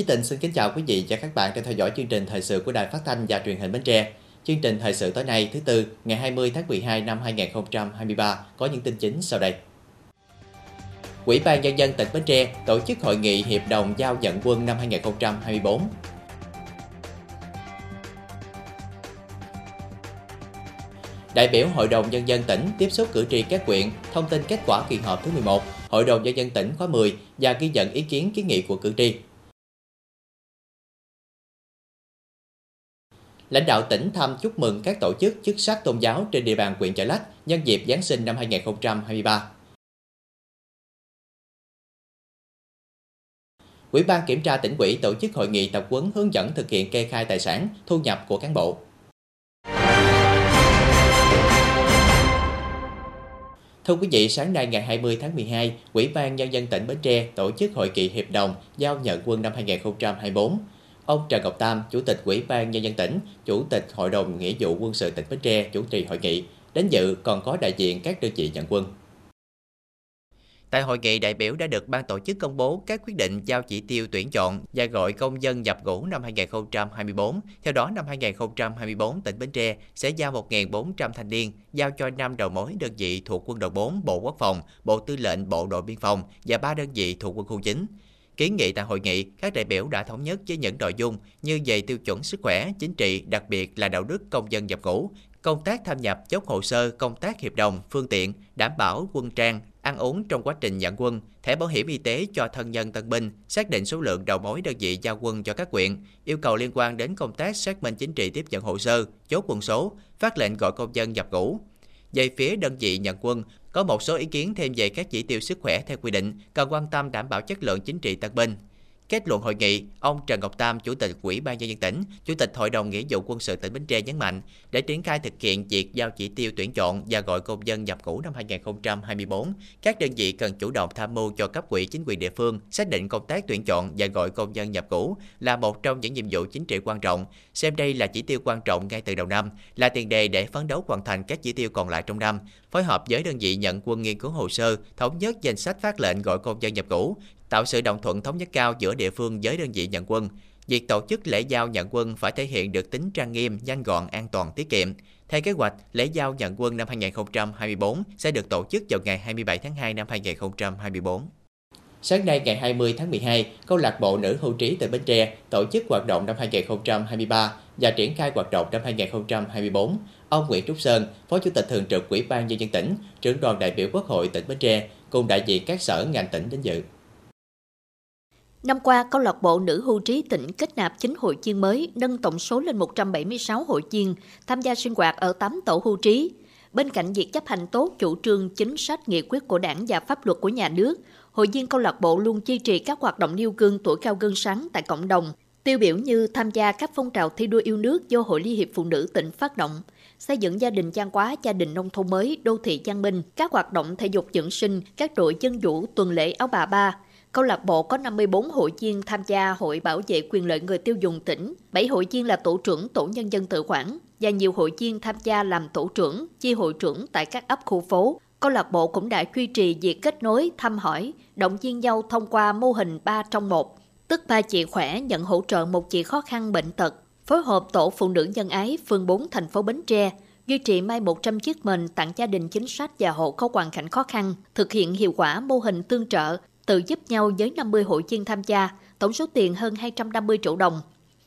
Chí Tịnh xin kính chào quý vị và các bạn đang theo dõi chương trình thời sự của Đài Phát thanh và Truyền hình Bến Tre. Chương trình thời sự tối nay thứ tư ngày 20 tháng 12 năm 2023 có những tin chính sau đây. Ủy ban nhân dân tỉnh Bến Tre tổ chức hội nghị hiệp đồng giao nhận quân năm 2024. Đại biểu Hội đồng Nhân dân tỉnh tiếp xúc cử tri các quyện, thông tin kết quả kỳ họp thứ 11, Hội đồng Nhân dân tỉnh khóa 10 và ghi nhận ý kiến kiến nghị của cử tri. Lãnh đạo tỉnh thăm chúc mừng các tổ chức chức sắc tôn giáo trên địa bàn huyện Chợ Lách nhân dịp Giáng sinh năm 2023. Ủy ban kiểm tra tỉnh ủy tổ chức hội nghị tập huấn hướng dẫn thực hiện kê khai tài sản, thu nhập của cán bộ. Thưa quý vị, sáng nay ngày 20 tháng 12, Ủy ban Nhân dân tỉnh Bến Tre tổ chức hội nghị hiệp đồng giao nhận quân năm 2024. Ông Trần Ngọc Tam, Chủ tịch Ủy ban Nhân dân tỉnh, Chủ tịch Hội đồng Nghĩa vụ quân sự tỉnh Bến Tre chủ trì hội nghị. Đến dự còn có đại diện các đơn vị nhận quân. Tại hội nghị, đại biểu đã được ban tổ chức công bố các quyết định giao chỉ tiêu tuyển chọn và gọi công dân nhập ngũ năm 2024. Theo đó, năm 2024, tỉnh Bến Tre sẽ giao 1.400 thanh niên giao cho 5 đầu mối đơn vị thuộc quân đội 4, Bộ Quốc phòng, Bộ Tư lệnh Bộ đội Biên phòng và 3 đơn vị thuộc quân khu chính. Kiến nghị tại hội nghị, các đại biểu đã thống nhất với những nội dung như về tiêu chuẩn sức khỏe, chính trị, đặc biệt là đạo đức công dân nhập ngũ, công tác tham nhập chốt hồ sơ, công tác hiệp đồng, phương tiện, đảm bảo quân trang, ăn uống trong quá trình nhận quân, thẻ bảo hiểm y tế cho thân nhân tân binh, xác định số lượng đầu mối đơn vị giao quân cho các quyện, yêu cầu liên quan đến công tác xác minh chính trị tiếp nhận hồ sơ, chốt quân số, phát lệnh gọi công dân nhập ngũ. Về phía đơn vị nhận quân, có một số ý kiến thêm về các chỉ tiêu sức khỏe theo quy định, cần quan tâm đảm bảo chất lượng chính trị tân binh. Kết luận hội nghị, ông Trần Ngọc Tam, Chủ tịch Ủy ban nhân dân tỉnh, Chủ tịch Hội đồng Nghĩa vụ quân sự tỉnh Bến Tre nhấn mạnh, để triển khai thực hiện việc giao chỉ tiêu tuyển chọn và gọi công dân nhập ngũ năm 2024, các đơn vị cần chủ động tham mưu cho cấp ủy chính quyền địa phương xác định công tác tuyển chọn và gọi công dân nhập ngũ là một trong những nhiệm vụ chính trị quan trọng, xem đây là chỉ tiêu quan trọng ngay từ đầu năm, là tiền đề để phấn đấu hoàn thành các chỉ tiêu còn lại trong năm, phối hợp với đơn vị nhận quân nghiên cứu hồ sơ, thống nhất danh sách phát lệnh gọi công dân nhập ngũ, tạo sự đồng thuận thống nhất cao giữa địa phương với đơn vị nhận quân. Việc tổ chức lễ giao nhận quân phải thể hiện được tính trang nghiêm, nhanh gọn, an toàn, tiết kiệm. Theo kế hoạch, lễ giao nhận quân năm 2024 sẽ được tổ chức vào ngày 27 tháng 2 năm 2024. Sáng nay ngày 20 tháng 12, câu lạc bộ nữ hưu trí tỉnh Bến Tre tổ chức hoạt động năm 2023 và triển khai hoạt động năm 2024. Ông Nguyễn Trúc Sơn, Phó Chủ tịch Thường trực Ủy ban Nhân dân tỉnh, trưởng đoàn đại biểu Quốc hội tỉnh Bến Tre, cùng đại diện các sở ngành tỉnh đến dự. Năm qua, câu lạc bộ nữ hưu trí tỉnh kết nạp 9 hội chiên mới, nâng tổng số lên 176 hội chiên, tham gia sinh hoạt ở 8 tổ hưu trí. Bên cạnh việc chấp hành tốt chủ trương, chính sách, nghị quyết của đảng và pháp luật của nhà nước, hội viên câu lạc bộ luôn duy trì các hoạt động nêu gương tuổi cao gương sáng tại cộng đồng, tiêu biểu như tham gia các phong trào thi đua yêu nước do Hội Liên hiệp Phụ nữ tỉnh phát động, xây dựng gia đình trang quá, gia đình nông thôn mới, đô thị văn minh, các hoạt động thể dục dưỡng sinh, các đội dân vũ, tuần lễ áo bà ba, Câu lạc bộ có 54 hội viên tham gia Hội Bảo vệ quyền lợi người tiêu dùng tỉnh, 7 hội viên là tổ trưởng tổ nhân dân tự quản và nhiều hội viên tham gia làm tổ trưởng, chi hội trưởng tại các ấp khu phố. Câu lạc bộ cũng đã duy trì việc kết nối, thăm hỏi, động viên nhau thông qua mô hình 3 trong 1, tức ba chị khỏe nhận hỗ trợ một chị khó khăn bệnh tật, phối hợp tổ phụ nữ nhân ái phường 4 thành phố Bến Tre, duy trì may 100 chiếc mền tặng gia đình chính sách và hộ có hoàn cảnh khó khăn, thực hiện hiệu quả mô hình tương trợ tự giúp nhau với 50 hội viên tham gia, tổng số tiền hơn 250 triệu đồng.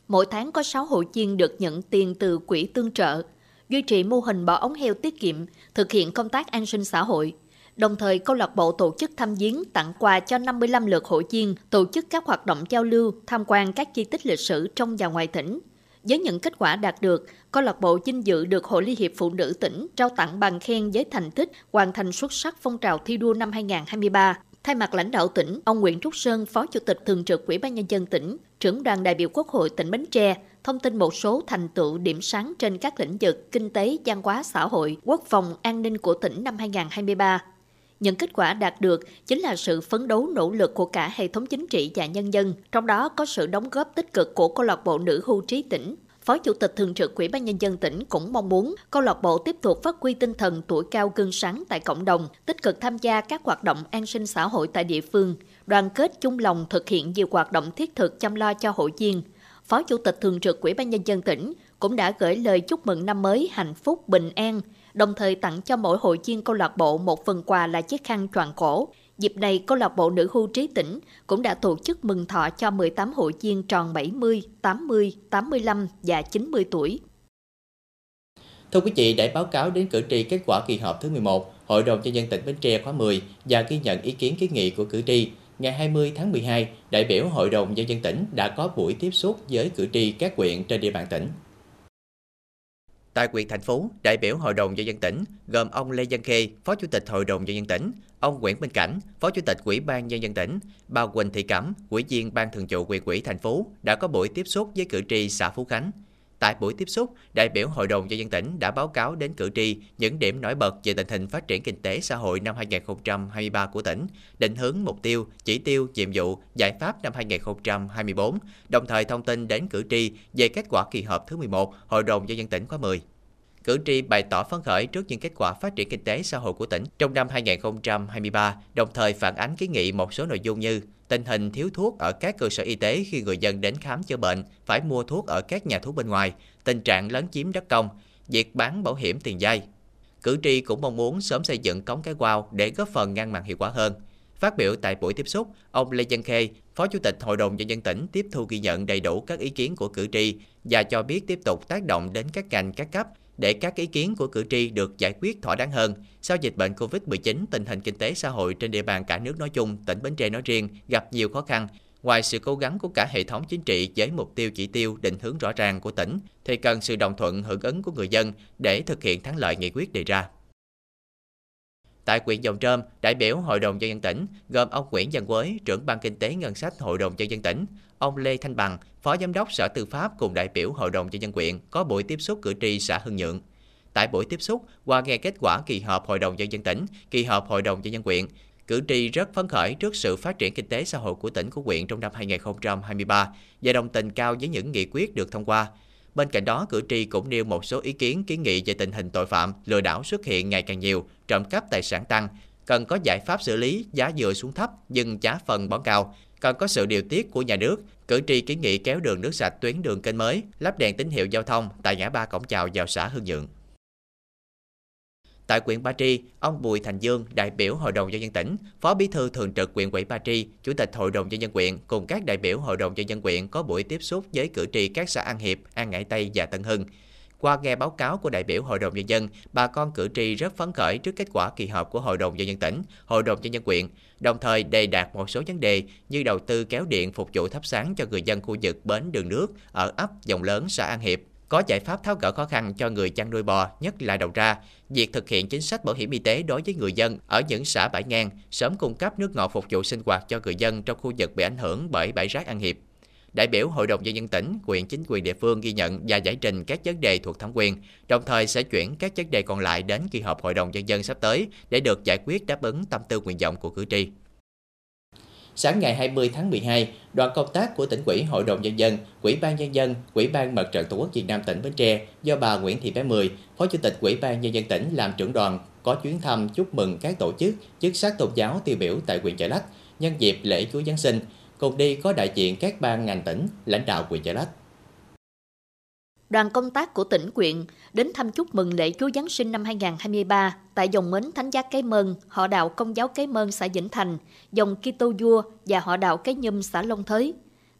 Mỗi tháng có 6 hội viên được nhận tiền từ quỹ tương trợ, duy trì mô hình bỏ ống heo tiết kiệm, thực hiện công tác an sinh xã hội. Đồng thời, câu lạc bộ tổ chức thăm viếng tặng quà cho 55 lượt hội viên, tổ chức các hoạt động giao lưu, tham quan các di tích lịch sử trong và ngoài tỉnh. Với những kết quả đạt được, câu lạc bộ vinh dự được Hội Liên hiệp Phụ nữ tỉnh trao tặng bằng khen với thành tích hoàn thành xuất sắc phong trào thi đua năm 2023. Thay mặt lãnh đạo tỉnh, ông Nguyễn Trúc Sơn, Phó Chủ tịch Thường trực Ủy ban Nhân dân tỉnh, trưởng đoàn đại biểu Quốc hội tỉnh Bến Tre, thông tin một số thành tựu điểm sáng trên các lĩnh vực kinh tế, văn hóa, xã hội, quốc phòng, an ninh của tỉnh năm 2023. Những kết quả đạt được chính là sự phấn đấu nỗ lực của cả hệ thống chính trị và nhân dân, trong đó có sự đóng góp tích cực của câu lạc bộ nữ hưu trí tỉnh, Phó Chủ tịch Thường trực Ủy ban Nhân dân tỉnh cũng mong muốn câu lạc bộ tiếp tục phát huy tinh thần tuổi cao gương sáng tại cộng đồng, tích cực tham gia các hoạt động an sinh xã hội tại địa phương, đoàn kết chung lòng thực hiện nhiều hoạt động thiết thực chăm lo cho hội viên. Phó Chủ tịch Thường trực Ủy ban Nhân dân tỉnh cũng đã gửi lời chúc mừng năm mới hạnh phúc, bình an, đồng thời tặng cho mỗi hội viên câu lạc bộ một phần quà là chiếc khăn choàng cổ. Dịp này, câu lạc bộ nữ hưu trí tỉnh cũng đã tổ chức mừng thọ cho 18 hội viên tròn 70, 80, 85 và 90 tuổi. Thưa quý vị, để báo cáo đến cử tri kết quả kỳ họp thứ 11, Hội đồng Nhân dân tỉnh Bến Tre khóa 10 và ghi nhận ý kiến kiến nghị của cử tri, ngày 20 tháng 12, đại biểu Hội đồng Nhân dân tỉnh đã có buổi tiếp xúc với cử tri các huyện trên địa bàn tỉnh. Tại quyền thành phố, đại biểu Hội đồng Nhân dân tỉnh gồm ông Lê Văn Khê, Phó Chủ tịch Hội đồng Nhân dân tỉnh, ông Nguyễn Minh Cảnh, Phó Chủ tịch Ủy ban Nhân dân tỉnh, bà Quỳnh Thị Cẩm, Ủy viên Ban Thường vụ huyện ủy thành phố đã có buổi tiếp xúc với cử tri xã Phú Khánh. Tại buổi tiếp xúc, đại biểu Hội đồng Nhân dân tỉnh đã báo cáo đến cử tri những điểm nổi bật về tình hình phát triển kinh tế xã hội năm 2023 của tỉnh, định hướng mục tiêu, chỉ tiêu, nhiệm vụ, giải pháp năm 2024, đồng thời thông tin đến cử tri về kết quả kỳ họp thứ 11 Hội đồng Nhân dân tỉnh khóa 10. Cử tri bày tỏ phấn khởi trước những kết quả phát triển kinh tế xã hội của tỉnh trong năm 2023, đồng thời phản ánh kiến nghị một số nội dung như tình hình thiếu thuốc ở các cơ sở y tế khi người dân đến khám chữa bệnh phải mua thuốc ở các nhà thuốc bên ngoài, tình trạng lấn chiếm đất công, việc bán bảo hiểm tiền dây. Cử tri cũng mong muốn sớm xây dựng cống cái quao để góp phần ngăn mặn hiệu quả hơn. Phát biểu tại buổi tiếp xúc, ông Lê Văn Khê, Phó Chủ tịch Hội đồng Nhân dân tỉnh tiếp thu ghi nhận đầy đủ các ý kiến của cử tri và cho biết tiếp tục tác động đến các ngành các cấp để các ý kiến của cử tri được giải quyết thỏa đáng hơn. Sau dịch bệnh COVID-19, tình hình kinh tế xã hội trên địa bàn cả nước nói chung, tỉnh Bến Tre nói riêng gặp nhiều khó khăn. Ngoài sự cố gắng của cả hệ thống chính trị với mục tiêu chỉ tiêu định hướng rõ ràng của tỉnh, thì cần sự đồng thuận hưởng ứng của người dân để thực hiện thắng lợi nghị quyết đề ra. Tại huyện Dòng Trơm, đại biểu Hội đồng Nhân dân tỉnh gồm ông Nguyễn Văn Quới, trưởng ban kinh tế ngân sách Hội đồng Nhân dân tỉnh, ông Lê Thanh Bằng, Phó Giám đốc Sở Tư pháp cùng đại biểu Hội đồng Nhân dân quyện có buổi tiếp xúc cử tri xã Hưng Nhượng. Tại buổi tiếp xúc, qua nghe kết quả kỳ họp Hội đồng Nhân dân tỉnh, kỳ họp Hội đồng Nhân dân quyện, cử tri rất phấn khởi trước sự phát triển kinh tế xã hội của tỉnh của quyện trong năm 2023 và đồng tình cao với những nghị quyết được thông qua. Bên cạnh đó, cử tri cũng nêu một số ý kiến kiến nghị về tình hình tội phạm, lừa đảo xuất hiện ngày càng nhiều, trộm cắp tài sản tăng, cần có giải pháp xử lý giá dừa xuống thấp nhưng giá phần bón cao, cần có sự điều tiết của nhà nước. Cử tri kiến nghị kéo đường nước sạch tuyến đường kênh mới, lắp đèn tín hiệu giao thông tại ngã ba cổng chào vào xã Hương Nhượng. Tại huyện Ba Tri, ông Bùi Thành Dương, đại biểu Hội đồng nhân dân tỉnh, Phó Bí thư Thường trực huyện ủy Ba Tri, Chủ tịch Hội đồng nhân dân huyện cùng các đại biểu Hội đồng nhân dân huyện có buổi tiếp xúc với cử tri các xã An Hiệp, An Ngãi Tây và Tân Hưng. Qua nghe báo cáo của đại biểu Hội đồng Nhân dân, bà con cử tri rất phấn khởi trước kết quả kỳ họp của Hội đồng Nhân dân tỉnh, Hội đồng Nhân dân quyện, đồng thời đề đạt một số vấn đề như đầu tư kéo điện phục vụ thắp sáng cho người dân khu vực bến đường nước ở ấp Dòng Lớn, xã An Hiệp, có giải pháp tháo gỡ khó khăn cho người chăn nuôi bò, nhất là đầu ra, việc thực hiện chính sách bảo hiểm y tế đối với người dân ở những xã bãi ngang, sớm cung cấp nước ngọt phục vụ sinh hoạt cho người dân trong khu vực bị ảnh hưởng bởi bãi rác An Hiệp. Đại biểu Hội đồng Nhân dân tỉnh, quyền chính quyền địa phương ghi nhận và giải trình các vấn đề thuộc thẩm quyền, đồng thời sẽ chuyển các vấn đề còn lại đến kỳ họp Hội đồng Nhân dân sắp tới để được giải quyết đáp ứng tâm tư nguyện vọng của cử tri. Sáng ngày 20 tháng 12, đoàn công tác của tỉnh ủy Hội đồng Nhân dân, Ủy ban Nhân dân, Ủy ban Mặt trận Tổ quốc Việt Nam tỉnh Bến Tre do bà Nguyễn Thị Bé Mười, Phó Chủ tịch Ủy ban Nhân dân tỉnh làm trưởng đoàn có chuyến thăm chúc mừng các tổ chức, chức sắc tôn giáo tiêu biểu tại huyện Chợ Lách nhân dịp lễ Chúa Giáng sinh. Cùng đi có đại diện các ban ngành tỉnh, lãnh đạo huyện Chợ Lách. Đoàn công tác của tỉnh quyện đến thăm chúc mừng lễ Chúa Giáng sinh năm 2023 tại dòng mến Thánh Giá Cái Mơn, họ đạo Công giáo Cái Mơn xã Vĩnh Thành, dòng Kitô Vua và họ đạo Cái Nhâm xã Long Thới.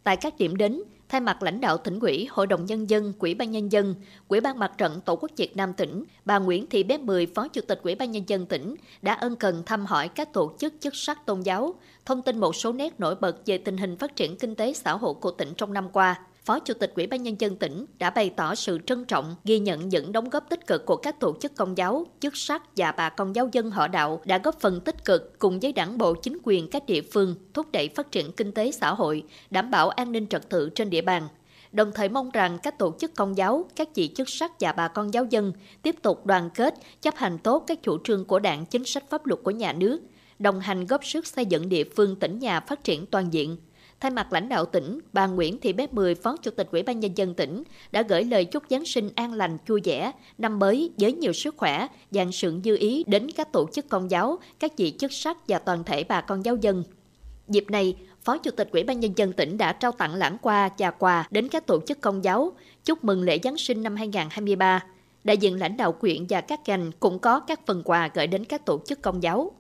Tại các điểm đến, thay mặt lãnh đạo tỉnh ủy, Hội đồng Nhân dân, Quỹ ban Nhân dân, Quỹ ban Mặt trận Tổ quốc Việt Nam tỉnh, bà Nguyễn Thị Bé Mười, Phó Chủ tịch Quỹ ban Nhân dân tỉnh, đã ân cần thăm hỏi các tổ chức chức sắc tôn giáo, thông tin một số nét nổi bật về tình hình phát triển kinh tế xã hội của tỉnh trong năm qua. Phó Chủ tịch Ủy ban Nhân dân tỉnh đã bày tỏ sự trân trọng, ghi nhận những đóng góp tích cực của các tổ chức công giáo, chức sắc và bà con giáo dân họ đạo đã góp phần tích cực cùng với đảng bộ chính quyền các địa phương thúc đẩy phát triển kinh tế xã hội, đảm bảo an ninh trật tự trên địa bàn. Đồng thời mong rằng các tổ chức công giáo, các vị chức sắc và bà con giáo dân tiếp tục đoàn kết, chấp hành tốt các chủ trương của đảng, chính sách pháp luật của nhà nước, đồng hành góp sức xây dựng địa phương tỉnh nhà phát triển toàn diện. Thay mặt lãnh đạo tỉnh, bà Nguyễn Thị Bé Mười, Phó Chủ tịch Ủy ban Nhân dân tỉnh, đã gửi lời chúc Giáng sinh an lành, vui vẻ, năm mới với nhiều sức khỏe, dàn sự dư ý đến các tổ chức công giáo, các vị chức sắc và toàn thể bà con giáo dân. Dịp này, Phó Chủ tịch Ủy ban Nhân dân tỉnh đã trao tặng lãng qua và quà đến các tổ chức công giáo, chúc mừng lễ Giáng sinh năm 2023. Đại diện lãnh đạo quyện và các ngành cũng có các phần quà gửi đến các tổ chức công giáo.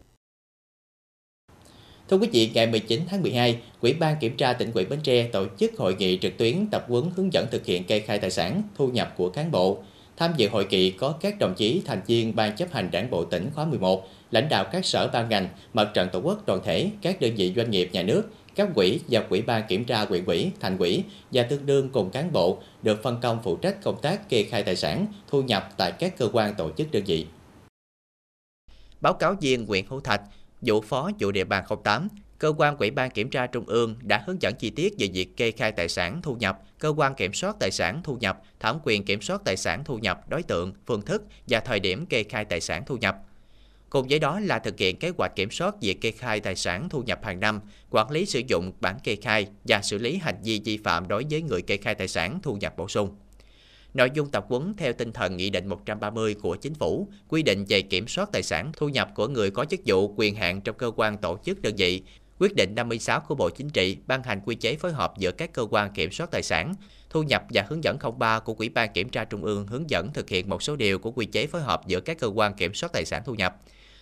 Thưa quý vị, ngày 19 tháng 12, Ủy ban Kiểm tra tỉnh ủy Bến Tre tổ chức hội nghị trực tuyến tập huấn hướng dẫn thực hiện kê khai tài sản, thu nhập của cán bộ. Tham dự hội nghị có các đồng chí thành viên Ban chấp hành Đảng bộ tỉnh khóa 11, lãnh đạo các sở ban ngành, mặt trận tổ quốc đoàn thể, các đơn vị doanh nghiệp nhà nước, các quỹ và quỹ ban kiểm tra quỹ quỹ thành quỹ và tương đương cùng cán bộ được phân công phụ trách công tác kê khai tài sản, thu nhập tại các cơ quan tổ chức đơn vị. Báo cáo viên huyện Hữu Thạch, vụ phó vụ địa bàn 08, cơ quan ủy ban kiểm tra trung ương đã hướng dẫn chi tiết về việc kê khai tài sản thu nhập, cơ quan kiểm soát tài sản thu nhập, thẩm quyền kiểm soát tài sản thu nhập, đối tượng, phương thức và thời điểm kê khai tài sản thu nhập. Cùng với đó là thực hiện kế hoạch kiểm soát việc kê khai tài sản thu nhập hàng năm, quản lý sử dụng bản kê khai và xử lý hành vi vi phạm đối với người kê khai tài sản thu nhập bổ sung. Nội dung tập huấn theo tinh thần Nghị định 130 của Chính phủ, quy định về kiểm soát tài sản thu nhập của người có chức vụ quyền hạn trong cơ quan tổ chức đơn vị, quyết định 56 của Bộ Chính trị ban hành quy chế phối hợp giữa các cơ quan kiểm soát tài sản, thu nhập và hướng dẫn 03 của Ủy ban Kiểm tra Trung ương hướng dẫn thực hiện một số điều của quy chế phối hợp giữa các cơ quan kiểm soát tài sản thu nhập.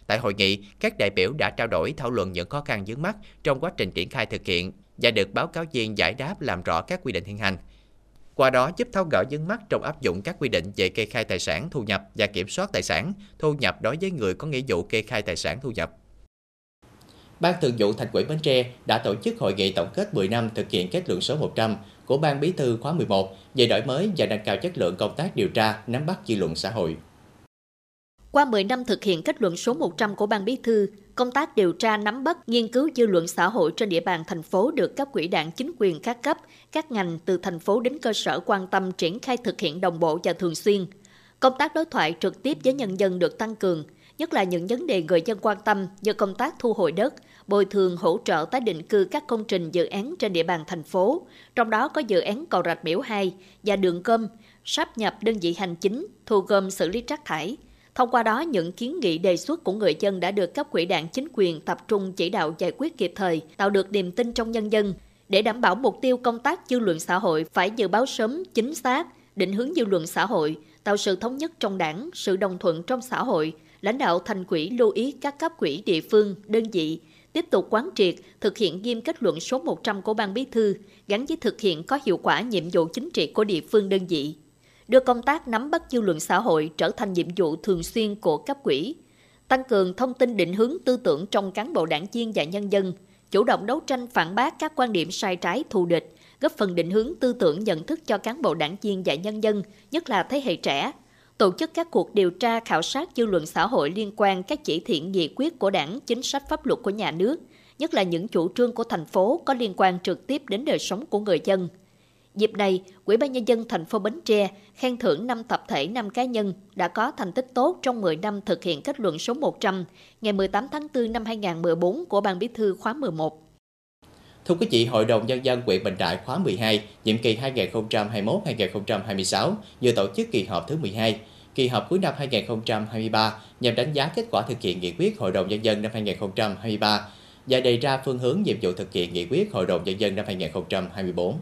Tại hội nghị, các đại biểu đã trao đổi thảo luận những khó khăn vướng mắt trong quá trình triển khai thực hiện và được báo cáo viên giải đáp làm rõ các quy định hiện hành. Qua đó giúp tháo gỡ vướng mắt trong áp dụng các quy định về kê khai tài sản thu nhập và kiểm soát tài sản thu nhập đối với người có nghĩa vụ kê khai tài sản thu nhập. Ban Thường vụ Thành ủy Bến Tre đã tổ chức hội nghị tổng kết 10 năm thực hiện kết luận số 100 của Ban Bí thư khóa 11 về đổi mới và nâng cao chất lượng công tác điều tra, nắm bắt dư luận xã hội. Qua 10 năm thực hiện kết luận số 100 của Ban Bí thư, công tác điều tra nắm bắt, nghiên cứu dư luận xã hội trên địa bàn thành phố được các quỹ đảng chính quyền các cấp, các ngành từ thành phố đến cơ sở quan tâm triển khai thực hiện đồng bộ và thường xuyên. Công tác đối thoại trực tiếp với nhân dân được tăng cường, nhất là những vấn đề người dân quan tâm như công tác thu hồi đất, bồi thường hỗ trợ tái định cư các công trình dự án trên địa bàn thành phố, trong đó có dự án cầu rạch miễu 2 và đường cơm, sắp nhập đơn vị hành chính, thu gom xử lý rác thải. Thông qua đó, những kiến nghị đề xuất của người dân đã được cấp quỹ đảng chính quyền tập trung chỉ đạo giải quyết kịp thời, tạo được niềm tin trong nhân dân. Để đảm bảo mục tiêu công tác dư luận xã hội phải dự báo sớm, chính xác, định hướng dư luận xã hội, tạo sự thống nhất trong đảng, sự đồng thuận trong xã hội, lãnh đạo thành quỹ lưu ý các cấp quỹ địa phương, đơn vị, tiếp tục quán triệt, thực hiện nghiêm kết luận số 100 của Ban Bí thư, gắn với thực hiện có hiệu quả nhiệm vụ chính trị của địa phương đơn vị đưa công tác nắm bắt dư luận xã hội trở thành nhiệm vụ thường xuyên của cấp quỹ, tăng cường thông tin định hướng tư tưởng trong cán bộ đảng viên và nhân dân, chủ động đấu tranh phản bác các quan điểm sai trái thù địch, góp phần định hướng tư tưởng nhận thức cho cán bộ đảng viên và nhân dân, nhất là thế hệ trẻ, tổ chức các cuộc điều tra khảo sát dư luận xã hội liên quan các chỉ thị nghị quyết của đảng, chính sách pháp luật của nhà nước, nhất là những chủ trương của thành phố có liên quan trực tiếp đến đời sống của người dân – Dịp này, Ủy ban Nhân dân thành phố Bến Tre khen thưởng 5 tập thể 5 cá nhân đã có thành tích tốt trong 10 năm thực hiện kết luận số 100 ngày 18 tháng 4 năm 2014 của Ban Bí thư khóa 11. Thưa quý vị, Hội đồng Nhân dân huyện Bình Đại khóa 12, nhiệm kỳ 2021-2026 vừa tổ chức kỳ họp thứ 12. Kỳ họp cuối năm 2023 nhằm đánh giá kết quả thực hiện nghị quyết Hội đồng Nhân dân năm 2023 và đề ra phương hướng nhiệm vụ thực hiện nghị quyết Hội đồng Nhân dân năm 2024.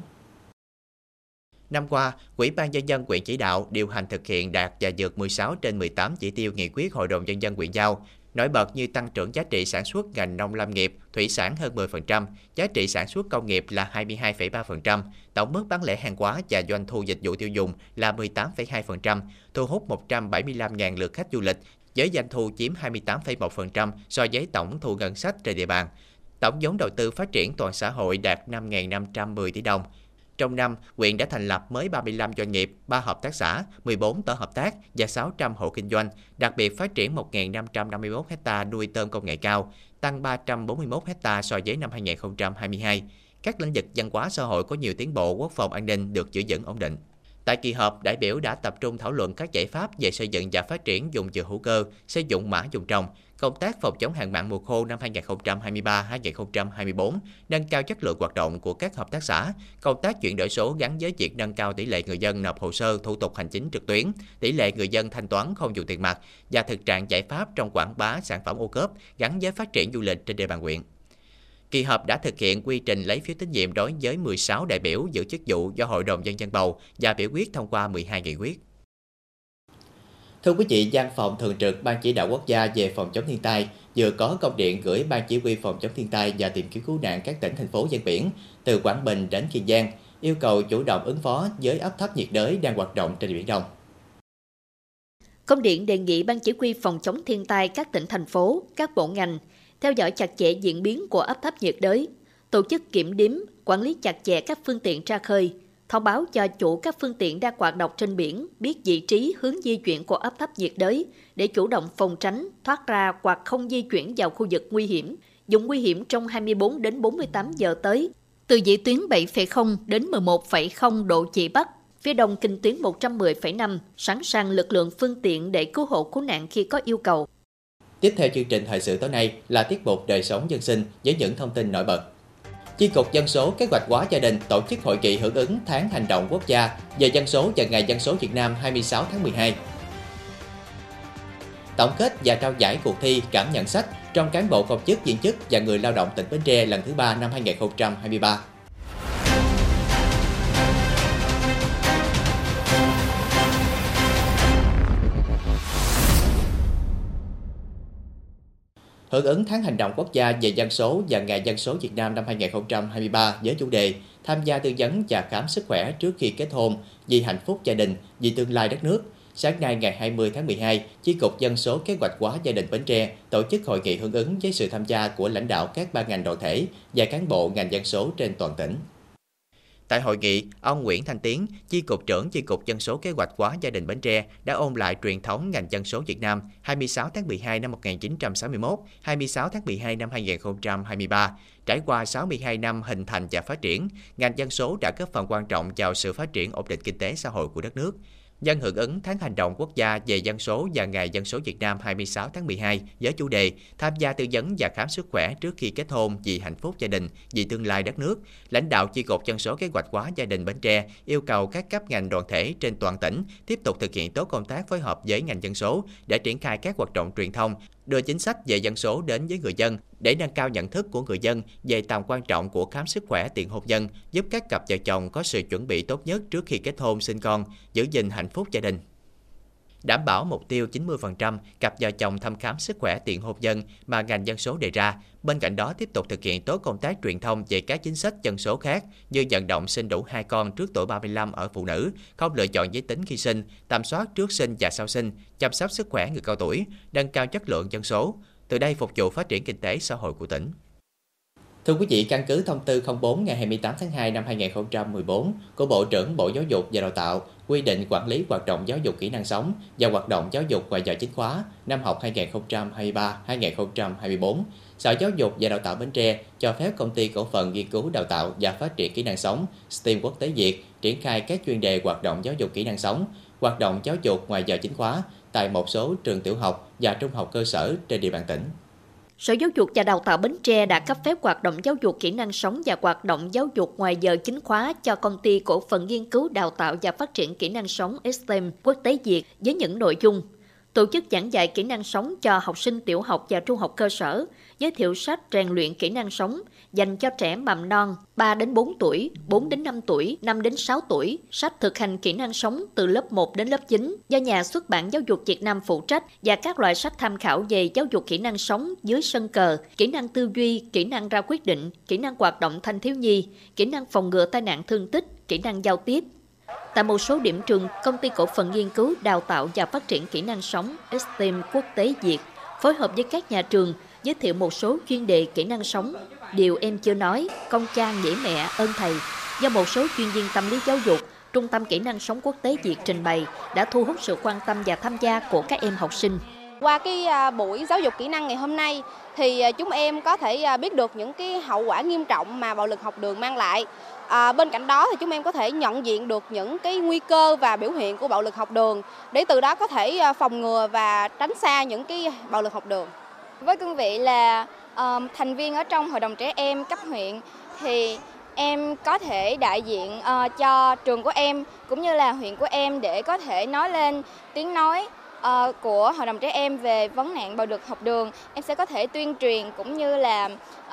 Năm qua, Ủy ban Nhân dân quyện chỉ đạo điều hành thực hiện đạt và vượt 16 trên 18 chỉ tiêu nghị quyết Hội đồng Nhân dân quyện giao, nổi bật như tăng trưởng giá trị sản xuất ngành nông lâm nghiệp, thủy sản hơn 10%, giá trị sản xuất công nghiệp là 22,3%, tổng mức bán lẻ hàng hóa và doanh thu dịch vụ tiêu dùng là 18,2%, thu hút 175.000 lượt khách du lịch, với doanh thu chiếm 28,1% so với tổng thu ngân sách trên địa bàn. Tổng vốn đầu tư phát triển toàn xã hội đạt 5.510 tỷ đồng, trong năm, huyện đã thành lập mới 35 doanh nghiệp, 3 hợp tác xã, 14 tổ hợp tác và 600 hộ kinh doanh, đặc biệt phát triển 1.551 hecta nuôi tôm công nghệ cao, tăng 341 hecta so với năm 2022. Các lĩnh vực văn hóa xã hội có nhiều tiến bộ quốc phòng an ninh được giữ vững ổn định. Tại kỳ họp, đại biểu đã tập trung thảo luận các giải pháp về xây dựng và phát triển dùng dừa hữu cơ, xây dựng mã dùng trồng, công tác phòng chống hạn mặn mùa khô năm 2023-2024, nâng cao chất lượng hoạt động của các hợp tác xã, công tác chuyển đổi số gắn với việc nâng cao tỷ lệ người dân nộp hồ sơ thủ tục hành chính trực tuyến, tỷ lệ người dân thanh toán không dùng tiền mặt và thực trạng giải pháp trong quảng bá sản phẩm ô cốp gắn với phát triển du lịch trên địa bàn huyện. Kỳ họp đã thực hiện quy trình lấy phiếu tín nhiệm đối với 16 đại biểu giữ chức vụ do Hội đồng Nhân dân bầu và biểu quyết thông qua 12 nghị quyết. Thưa quý vị, Văn phòng Thường trực Ban Chỉ đạo Quốc gia về phòng chống thiên tai vừa có công điện gửi Ban Chỉ huy phòng chống thiên tai và tìm kiếm cứu nạn các tỉnh, thành phố ven biển từ Quảng Bình đến Kiên Giang, yêu cầu chủ động ứng phó với áp thấp nhiệt đới đang hoạt động trên Biển Đông. Công điện đề nghị Ban Chỉ huy phòng chống thiên tai các tỉnh, thành phố, các bộ ngành theo dõi chặt chẽ diễn biến của áp thấp nhiệt đới, tổ chức kiểm đếm, quản lý chặt chẽ các phương tiện ra khơi, thông báo cho chủ các phương tiện đang hoạt động trên biển biết vị trí hướng di chuyển của áp thấp nhiệt đới để chủ động phòng tránh, thoát ra hoặc không di chuyển vào khu vực nguy hiểm, dùng nguy hiểm trong 24 đến 48 giờ tới, từ vị tuyến 7,0 đến 11,0 độ chỉ Bắc, phía đông kinh tuyến 110,5, sẵn sàng lực lượng phương tiện để cứu hộ cứu nạn khi có yêu cầu. Tiếp theo chương trình thời sự tối nay là tiết mục đời sống dân sinh với những thông tin nổi bật. Chi cục dân số kế hoạch hóa gia đình tổ chức hội nghị hưởng ứng tháng hành động quốc gia về dân số và ngày dân số Việt Nam 26 tháng 12. Tổng kết và trao giải cuộc thi cảm nhận sách trong cán bộ, công chức, viên chức và người lao động tỉnh Bến Tre lần thứ ba năm 2023. Hưởng ứng tháng hành động quốc gia về dân số và ngày dân số Việt Nam năm 2023 với chủ đề tham gia tư vấn và khám sức khỏe trước khi kết hôn vì hạnh phúc gia đình, vì tương lai đất nước. Sáng nay ngày 20 tháng 12, Chi cục Dân số Kế hoạch hóa gia đình Bến Tre tổ chức hội nghị hưởng ứng với sự tham gia của lãnh đạo các ban ngành đoàn thể và cán bộ ngành dân số trên toàn tỉnh. Tại hội nghị, ông Nguyễn Thanh Tiến, Chi cục trưởng Chi cục Dân số Kế hoạch hóa gia đình Bến Tre đã ôn lại truyền thống ngành dân số Việt Nam 26 tháng 12 năm 1961, 26 tháng 12 năm 2023. Trải qua 62 năm hình thành và phát triển, ngành dân số đã góp phần quan trọng vào sự phát triển ổn định kinh tế xã hội của đất nước. Nhân hưởng ứng tháng hành động quốc gia về dân số và ngày dân số Việt Nam 26 tháng 12 với chủ đề tham gia tư vấn và khám sức khỏe trước khi kết hôn vì hạnh phúc gia đình, vì tương lai đất nước, lãnh đạo chi cục dân số kế hoạch hóa gia đình Bến Tre yêu cầu các cấp ngành đoàn thể trên toàn tỉnh tiếp tục thực hiện tốt công tác phối hợp với ngành dân số để triển khai các hoạt động truyền thông, đưa chính sách về dân số đến với người dân để nâng cao nhận thức của người dân về tầm quan trọng của khám sức khỏe tiền hôn nhân, giúp các cặp vợ chồng có sự chuẩn bị tốt nhất trước khi kết hôn sinh con, giữ gìn hạnh phúc gia đình đảm bảo mục tiêu 90% cặp vợ chồng thăm khám sức khỏe tiện hôn nhân mà ngành dân số đề ra. Bên cạnh đó tiếp tục thực hiện tốt công tác truyền thông về các chính sách dân số khác như vận động sinh đủ hai con trước tuổi 35 ở phụ nữ, không lựa chọn giới tính khi sinh, tầm soát trước sinh và sau sinh, chăm sóc sức khỏe người cao tuổi, nâng cao chất lượng dân số. Từ đây phục vụ phát triển kinh tế xã hội của tỉnh. Thưa quý vị, căn cứ thông tư 04 ngày 28 tháng 2 năm 2014 của Bộ trưởng Bộ Giáo dục và Đào tạo quy định quản lý hoạt động giáo dục kỹ năng sống và hoạt động giáo dục ngoài giờ chính khóa năm học 2023-2024, Sở Giáo dục và Đào tạo Bến Tre cho phép công ty cổ phần nghiên cứu đào tạo và phát triển kỹ năng sống STEAM Quốc tế Việt triển khai các chuyên đề hoạt động giáo dục kỹ năng sống, hoạt động giáo dục ngoài giờ chính khóa tại một số trường tiểu học và trung học cơ sở trên địa bàn tỉnh. Sở Giáo dục và Đào tạo Bến Tre đã cấp phép hoạt động giáo dục kỹ năng sống và hoạt động giáo dục ngoài giờ chính khóa cho công ty cổ phần nghiên cứu, đào tạo và phát triển kỹ năng sống STEM quốc tế Việt với những nội dung tổ chức giảng dạy kỹ năng sống cho học sinh tiểu học và trung học cơ sở, giới thiệu sách rèn luyện kỹ năng sống dành cho trẻ mầm non 3 đến 4 tuổi, 4 đến 5 tuổi, 5 đến 6 tuổi, sách thực hành kỹ năng sống từ lớp 1 đến lớp 9 do nhà xuất bản Giáo dục Việt Nam phụ trách và các loại sách tham khảo về giáo dục kỹ năng sống dưới sân cờ, kỹ năng tư duy, kỹ năng ra quyết định, kỹ năng hoạt động thanh thiếu nhi, kỹ năng phòng ngừa tai nạn thương tích, kỹ năng giao tiếp, Tại một số điểm trường, công ty cổ phần nghiên cứu, đào tạo và phát triển kỹ năng sống STEM quốc tế Việt phối hợp với các nhà trường giới thiệu một số chuyên đề kỹ năng sống. Điều em chưa nói, công cha nghĩa mẹ ơn thầy do một số chuyên viên tâm lý giáo dục Trung tâm Kỹ năng sống quốc tế Việt trình bày đã thu hút sự quan tâm và tham gia của các em học sinh. Qua cái à, buổi giáo dục kỹ năng ngày hôm nay thì à, chúng em có thể à, biết được những cái hậu quả nghiêm trọng mà bạo lực học đường mang lại. À, bên cạnh đó thì chúng em có thể nhận diện được những cái nguy cơ và biểu hiện của bạo lực học đường để từ đó có thể à, phòng ngừa và tránh xa những cái bạo lực học đường. Với cương vị là um, thành viên ở trong hội đồng trẻ em cấp huyện thì em có thể đại diện uh, cho trường của em cũng như là huyện của em để có thể nói lên tiếng nói uh, của Hội đồng trẻ em về vấn nạn bạo lực học đường, em sẽ có thể tuyên truyền cũng như là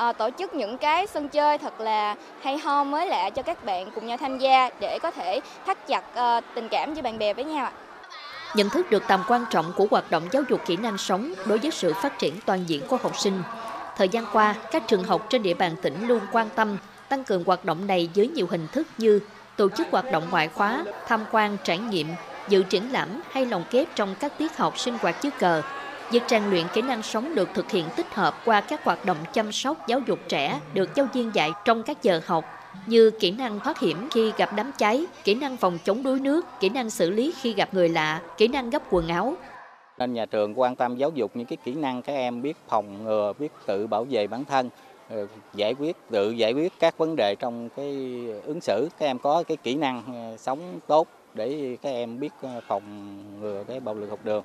uh, tổ chức những cái sân chơi thật là hay ho mới lạ cho các bạn cùng nhau tham gia để có thể thắt chặt uh, tình cảm với bạn bè với nhau ạ. Nhận thức được tầm quan trọng của hoạt động giáo dục kỹ năng sống đối với sự phát triển toàn diện của học sinh. Thời gian qua, các trường học trên địa bàn tỉnh luôn quan tâm tăng cường hoạt động này dưới nhiều hình thức như tổ chức hoạt động ngoại khóa, tham quan, trải nghiệm, dự triển lãm hay lồng ghép trong các tiết học sinh hoạt dưới cờ. Việc trang luyện kỹ năng sống được thực hiện tích hợp qua các hoạt động chăm sóc giáo dục trẻ được giáo viên dạy trong các giờ học như kỹ năng thoát hiểm khi gặp đám cháy, kỹ năng phòng chống đuối nước, kỹ năng xử lý khi gặp người lạ, kỹ năng gấp quần áo. Nên nhà trường quan tâm giáo dục những cái kỹ năng các em biết phòng ngừa, biết tự bảo vệ bản thân, ờ, giải quyết tự giải quyết các vấn đề trong cái ứng xử các em có cái kỹ năng ờ, sống tốt để các em biết ờ, phòng ngừa cái bạo lực học đường.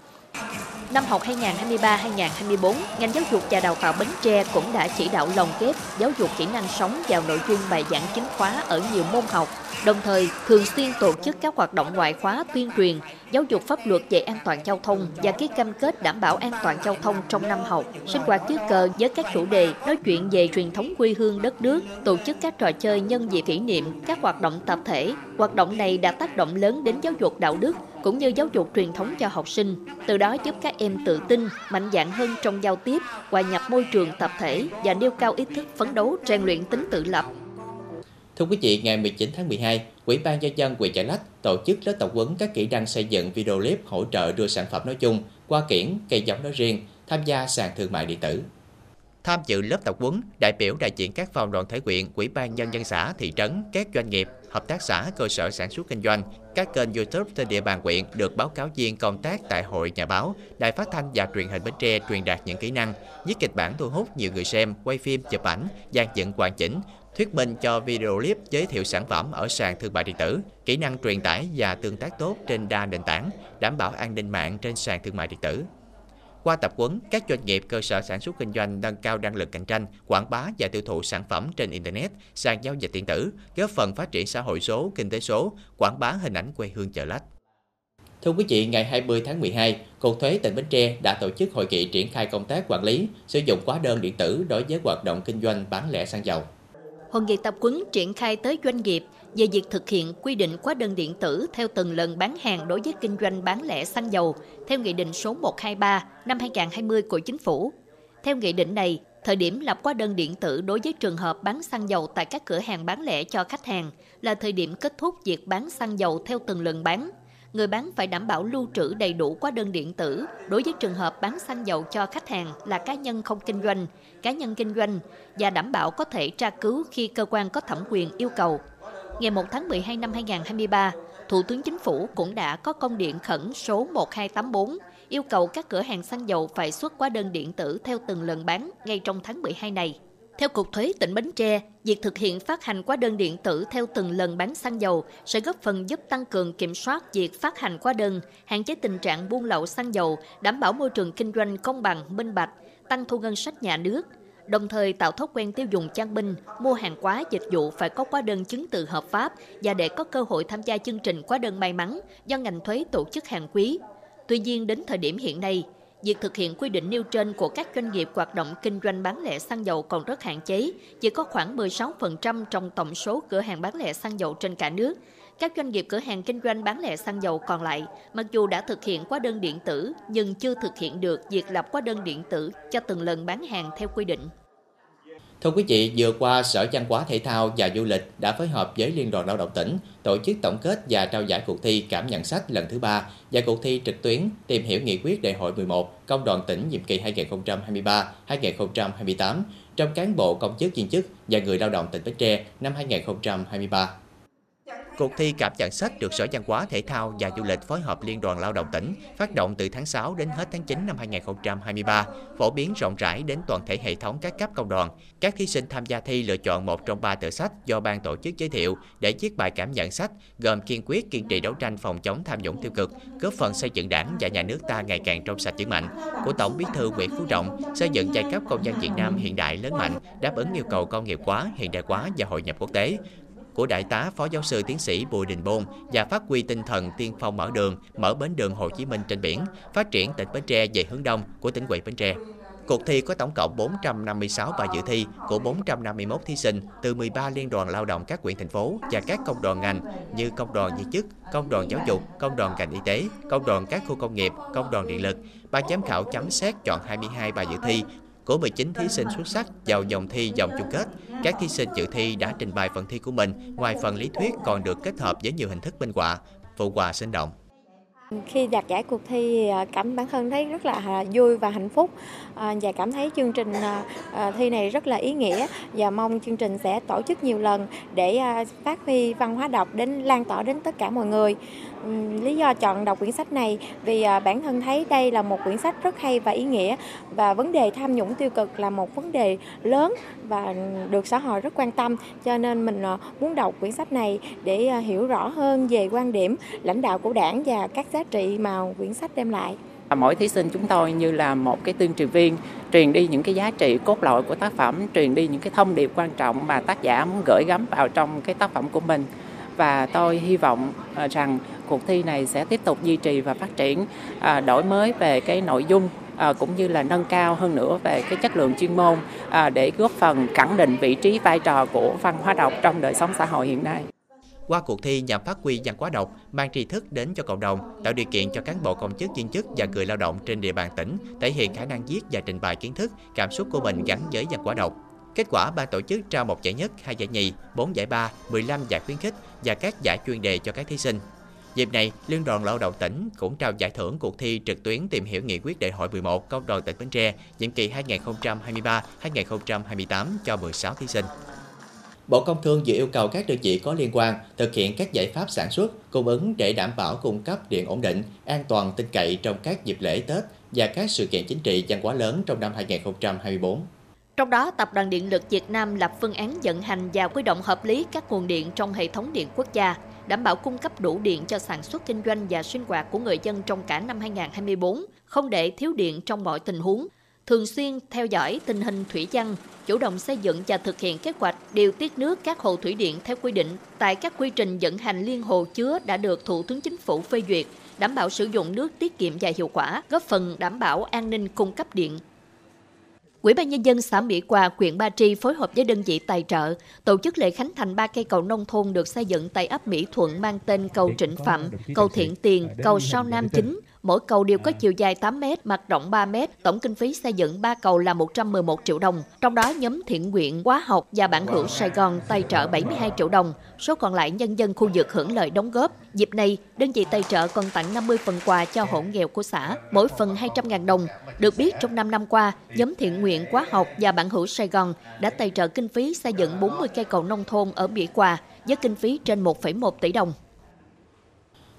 Năm học 2023-2024, ngành giáo dục và đào tạo Bến Tre cũng đã chỉ đạo lồng ghép giáo dục kỹ năng sống vào nội dung bài giảng chính khóa ở nhiều môn học, đồng thời thường xuyên tổ chức các hoạt động ngoại khóa tuyên truyền, giáo dục pháp luật về an toàn giao thông và ký cam kết đảm bảo an toàn giao thông trong năm học, sinh hoạt dưới cờ với các chủ đề nói chuyện về truyền thống quê hương đất nước, tổ chức các trò chơi nhân dịp kỷ niệm, các hoạt động tập thể. Hoạt động này đã tác động lớn đến giáo dục đạo đức, cũng như giáo dục truyền thống cho học sinh, từ đó giúp các em tự tin, mạnh dạn hơn trong giao tiếp, hòa nhập môi trường tập thể và nêu cao ý thức phấn đấu rèn luyện tính tự lập. Thưa quý vị, ngày 19 tháng 12, Ủy ban nhân dân huyện Chợ Lách tổ chức lớp tập huấn các kỹ năng xây dựng video clip hỗ trợ đưa sản phẩm nói chung, qua kiển, cây giống nói riêng, tham gia sàn thương mại điện tử. Tham dự lớp tập huấn, đại biểu đại diện các phòng đoàn thể quyện, ủy ban nhân dân xã, thị trấn, các doanh nghiệp, hợp tác xã, cơ sở sản xuất kinh doanh, các kênh YouTube trên địa bàn quyện được báo cáo viên công tác tại hội nhà báo, đài phát thanh và truyền hình Bến Tre truyền đạt những kỹ năng, viết kịch bản thu hút nhiều người xem, quay phim, chụp ảnh, dàn dựng hoàn chỉnh, thuyết minh cho video clip giới thiệu sản phẩm ở sàn thương mại điện tử, kỹ năng truyền tải và tương tác tốt trên đa nền tảng, đảm bảo an ninh mạng trên sàn thương mại điện tử. Qua tập huấn, các doanh nghiệp cơ sở sản xuất kinh doanh nâng cao năng lực cạnh tranh, quảng bá và tiêu thụ sản phẩm trên Internet, sàn giao dịch điện tử, góp phần phát triển xã hội số, kinh tế số, quảng bá hình ảnh quê hương chợ lách. Thưa quý vị, ngày 20 tháng 12, Cục Thuế tỉnh Bến Tre đã tổ chức hội nghị triển khai công tác quản lý sử dụng hóa đơn điện tử đối với hoạt động kinh doanh bán lẻ xăng dầu. Hội nghị tập huấn triển khai tới doanh nghiệp về việc thực hiện quy định quá đơn điện tử theo từng lần bán hàng đối với kinh doanh bán lẻ xăng dầu theo Nghị định số 123 năm 2020 của Chính phủ. Theo nghị định này, thời điểm lập hóa đơn điện tử đối với trường hợp bán xăng dầu tại các cửa hàng bán lẻ cho khách hàng là thời điểm kết thúc việc bán xăng dầu theo từng lần bán. Người bán phải đảm bảo lưu trữ đầy đủ hóa đơn điện tử đối với trường hợp bán xăng dầu cho khách hàng là cá nhân không kinh doanh, cá nhân kinh doanh và đảm bảo có thể tra cứu khi cơ quan có thẩm quyền yêu cầu ngày 1 tháng 12 năm 2023, Thủ tướng Chính phủ cũng đã có công điện khẩn số 1284 yêu cầu các cửa hàng xăng dầu phải xuất hóa đơn điện tử theo từng lần bán ngay trong tháng 12 này. Theo Cục Thuế tỉnh Bến Tre, việc thực hiện phát hành hóa đơn điện tử theo từng lần bán xăng dầu sẽ góp phần giúp tăng cường kiểm soát việc phát hành hóa đơn, hạn chế tình trạng buôn lậu xăng dầu, đảm bảo môi trường kinh doanh công bằng, minh bạch, tăng thu ngân sách nhà nước, đồng thời tạo thói quen tiêu dùng trang binh, mua hàng hóa dịch vụ phải có hóa đơn chứng từ hợp pháp và để có cơ hội tham gia chương trình hóa đơn may mắn do ngành thuế tổ chức hàng quý. Tuy nhiên đến thời điểm hiện nay, việc thực hiện quy định nêu trên của các doanh nghiệp hoạt động kinh doanh bán lẻ xăng dầu còn rất hạn chế, chỉ có khoảng 16% trong tổng số cửa hàng bán lẻ xăng dầu trên cả nước. Các doanh nghiệp cửa hàng kinh doanh bán lẻ xăng dầu còn lại, mặc dù đã thực hiện hóa đơn điện tử nhưng chưa thực hiện được việc lập hóa đơn điện tử cho từng lần bán hàng theo quy định. Thưa quý vị, vừa qua Sở Văn hóa Thể thao và Du lịch đã phối hợp với Liên đoàn Lao động tỉnh tổ chức tổng kết và trao giải cuộc thi cảm nhận sách lần thứ ba và cuộc thi trực tuyến tìm hiểu nghị quyết đại hội 11 công đoàn tỉnh nhiệm kỳ 2023-2028 trong cán bộ công chức viên chức và người lao động tỉnh Bến Tre năm 2023. Cuộc thi cảm nhận sách được Sở Văn hóa Thể thao và Du lịch phối hợp Liên đoàn Lao động tỉnh phát động từ tháng 6 đến hết tháng 9 năm 2023, phổ biến rộng rãi đến toàn thể hệ thống các cấp công đoàn. Các thí sinh tham gia thi lựa chọn một trong ba tựa sách do ban tổ chức giới thiệu để viết bài cảm nhận sách, gồm kiên quyết kiên trì đấu tranh phòng chống tham nhũng tiêu cực, góp phần xây dựng đảng và nhà nước ta ngày càng trong sạch vững mạnh của Tổng Bí thư Nguyễn Phú Trọng, xây dựng giai cấp công dân Việt Nam hiện đại lớn mạnh, đáp ứng yêu cầu công nghiệp hóa, hiện đại hóa và hội nhập quốc tế của Đại tá Phó Giáo sư Tiến sĩ Bùi Đình Bôn và phát huy tinh thần tiên phong mở đường, mở bến đường Hồ Chí Minh trên biển, phát triển tỉnh Bến Tre về hướng đông của tỉnh ủy Bến Tre. Cuộc thi có tổng cộng 456 bài dự thi của 451 thí sinh từ 13 liên đoàn lao động các quyện thành phố và các công đoàn ngành như công đoàn viên chức, công đoàn giáo dục, công đoàn ngành y tế, công đoàn các khu công nghiệp, công đoàn điện lực. Ban giám khảo chấm xét chọn 22 bài dự thi của 19 thí sinh xuất sắc vào vòng thi vòng chung kết. Các thí sinh dự thi đã trình bày phần thi của mình, ngoài phần lý thuyết còn được kết hợp với nhiều hình thức minh họa, phụ quà sinh động. Khi đạt giải cuộc thi à, cảm bản thân thấy rất là vui và hạnh phúc à, và cảm thấy chương trình à, thi này rất là ý nghĩa và mong chương trình sẽ tổ chức nhiều lần để phát huy văn hóa đọc đến lan tỏa đến tất cả mọi người. Lý do chọn đọc quyển sách này vì à, bản thân thấy đây là một quyển sách rất hay và ý nghĩa và vấn đề tham nhũng tiêu cực là một vấn đề lớn và được xã hội rất quan tâm. Cho nên mình à, muốn đọc quyển sách này để à, hiểu rõ hơn về quan điểm lãnh đạo của đảng và các giá trị mà quyển sách đem lại. Mỗi thí sinh chúng tôi như là một cái tuyên truyền viên truyền đi những cái giá trị cốt lõi của tác phẩm, truyền đi những cái thông điệp quan trọng mà tác giả muốn gửi gắm vào trong cái tác phẩm của mình. Và tôi hy vọng rằng cuộc thi này sẽ tiếp tục duy trì và phát triển à, đổi mới về cái nội dung à, cũng như là nâng cao hơn nữa về cái chất lượng chuyên môn à, để góp phần khẳng định vị trí vai trò của văn hóa đọc trong đời sống xã hội hiện nay. Qua cuộc thi nhằm phát huy văn hóa đọc, mang tri thức đến cho cộng đồng, tạo điều kiện cho cán bộ công chức viên chức và người lao động trên địa bàn tỉnh thể hiện khả năng viết và trình bày kiến thức, cảm xúc của mình gắn với văn hóa đọc. Kết quả ban tổ chức trao một giải nhất, hai giải nhì, 4 giải ba, 15 giải khuyến khích và các giải chuyên đề cho các thí sinh. Dịp này, Liên đoàn Lao động tỉnh cũng trao giải thưởng cuộc thi trực tuyến tìm hiểu nghị quyết đại hội 11 Công đoàn tỉnh Bến Tre nhiệm kỳ 2023-2028 cho 16 thí sinh. Bộ Công Thương vừa yêu cầu các đơn vị có liên quan thực hiện các giải pháp sản xuất, cung ứng để đảm bảo cung cấp điện ổn định, an toàn, tin cậy trong các dịp lễ Tết và các sự kiện chính trị văn hóa lớn trong năm 2024. Trong đó, Tập đoàn Điện lực Việt Nam lập phương án vận hành và quy động hợp lý các nguồn điện trong hệ thống điện quốc gia, đảm bảo cung cấp đủ điện cho sản xuất kinh doanh và sinh hoạt của người dân trong cả năm 2024, không để thiếu điện trong mọi tình huống, thường xuyên theo dõi tình hình thủy văn, chủ động xây dựng và thực hiện kế hoạch điều tiết nước các hồ thủy điện theo quy định tại các quy trình vận hành liên hồ chứa đã được Thủ tướng Chính phủ phê duyệt, đảm bảo sử dụng nước tiết kiệm và hiệu quả, góp phần đảm bảo an ninh cung cấp điện. Ủy ban nhân dân xã Mỹ Hòa, huyện Ba Tri phối hợp với đơn vị tài trợ tổ chức lễ khánh thành ba cây cầu nông thôn được xây dựng tại ấp Mỹ Thuận mang tên cầu Trịnh Phạm, cầu Thiện Tiền, cầu Sao Nam Chính, Mỗi cầu đều có chiều dài 8 m, mặt rộng 3 m, tổng kinh phí xây dựng 3 cầu là 111 triệu đồng. Trong đó nhóm thiện nguyện, hóa học và bản hữu Sài Gòn tài trợ 72 triệu đồng, số còn lại nhân dân khu vực hưởng lợi đóng góp. Dịp này, đơn vị tài trợ còn tặng 50 phần quà cho hộ nghèo của xã, mỗi phần 200.000 đồng. Được biết, trong 5 năm qua, nhóm thiện nguyện, hóa học và bản hữu Sài Gòn đã tài trợ kinh phí xây dựng 40 cây cầu nông thôn ở Mỹ Hòa với kinh phí trên 1,1 tỷ đồng.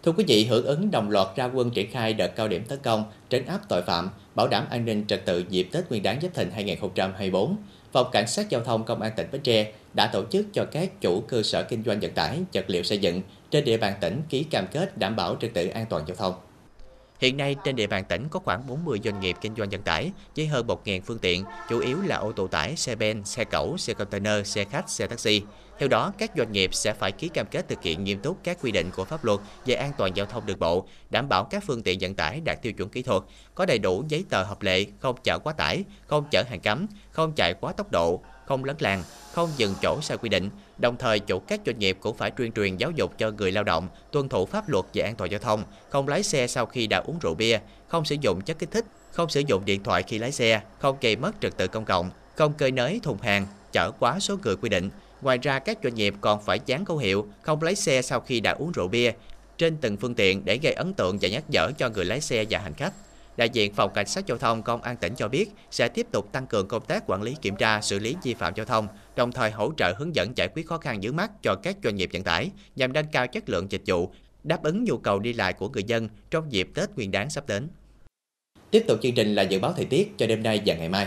Thưa quý vị, hưởng ứng đồng loạt ra quân triển khai đợt cao điểm tấn công, trấn áp tội phạm, bảo đảm an ninh trật tự dịp Tết Nguyên đán Giáp Thìn 2024, Phòng Cảnh sát Giao thông Công an tỉnh Bến Tre đã tổ chức cho các chủ cơ sở kinh doanh vận tải, vật liệu xây dựng trên địa bàn tỉnh ký cam kết đảm bảo trật tự an toàn giao thông. Hiện nay trên địa bàn tỉnh có khoảng 40 doanh nghiệp kinh doanh vận tải với hơn 1.000 phương tiện, chủ yếu là ô tô tải, xe ben, xe cẩu, xe container, xe khách, xe taxi. Theo đó, các doanh nghiệp sẽ phải ký cam kết thực hiện nghiêm túc các quy định của pháp luật về an toàn giao thông đường bộ, đảm bảo các phương tiện vận tải đạt tiêu chuẩn kỹ thuật, có đầy đủ giấy tờ hợp lệ, không chở quá tải, không chở hàng cấm, không chạy quá tốc độ, không lấn làng, không dừng chỗ sai quy định. Đồng thời, chủ các doanh nghiệp cũng phải tuyên truyền giáo dục cho người lao động tuân thủ pháp luật về an toàn giao thông, không lái xe sau khi đã uống rượu bia, không sử dụng chất kích thích, không sử dụng điện thoại khi lái xe, không gây mất trật tự công cộng, không cơi nới thùng hàng, chở quá số người quy định. Ngoài ra, các doanh nghiệp còn phải dán câu hiệu không lái xe sau khi đã uống rượu bia trên từng phương tiện để gây ấn tượng và nhắc nhở cho người lái xe và hành khách. Đại diện Phòng Cảnh sát Giao thông Công an tỉnh cho biết sẽ tiếp tục tăng cường công tác quản lý kiểm tra, xử lý vi phạm giao thông, đồng thời hỗ trợ hướng dẫn giải quyết khó khăn vướng mắt cho các doanh nghiệp vận tải nhằm nâng cao chất lượng dịch vụ, đáp ứng nhu cầu đi lại của người dân trong dịp Tết Nguyên đán sắp đến. Tiếp tục chương trình là dự báo thời tiết cho đêm nay và ngày mai.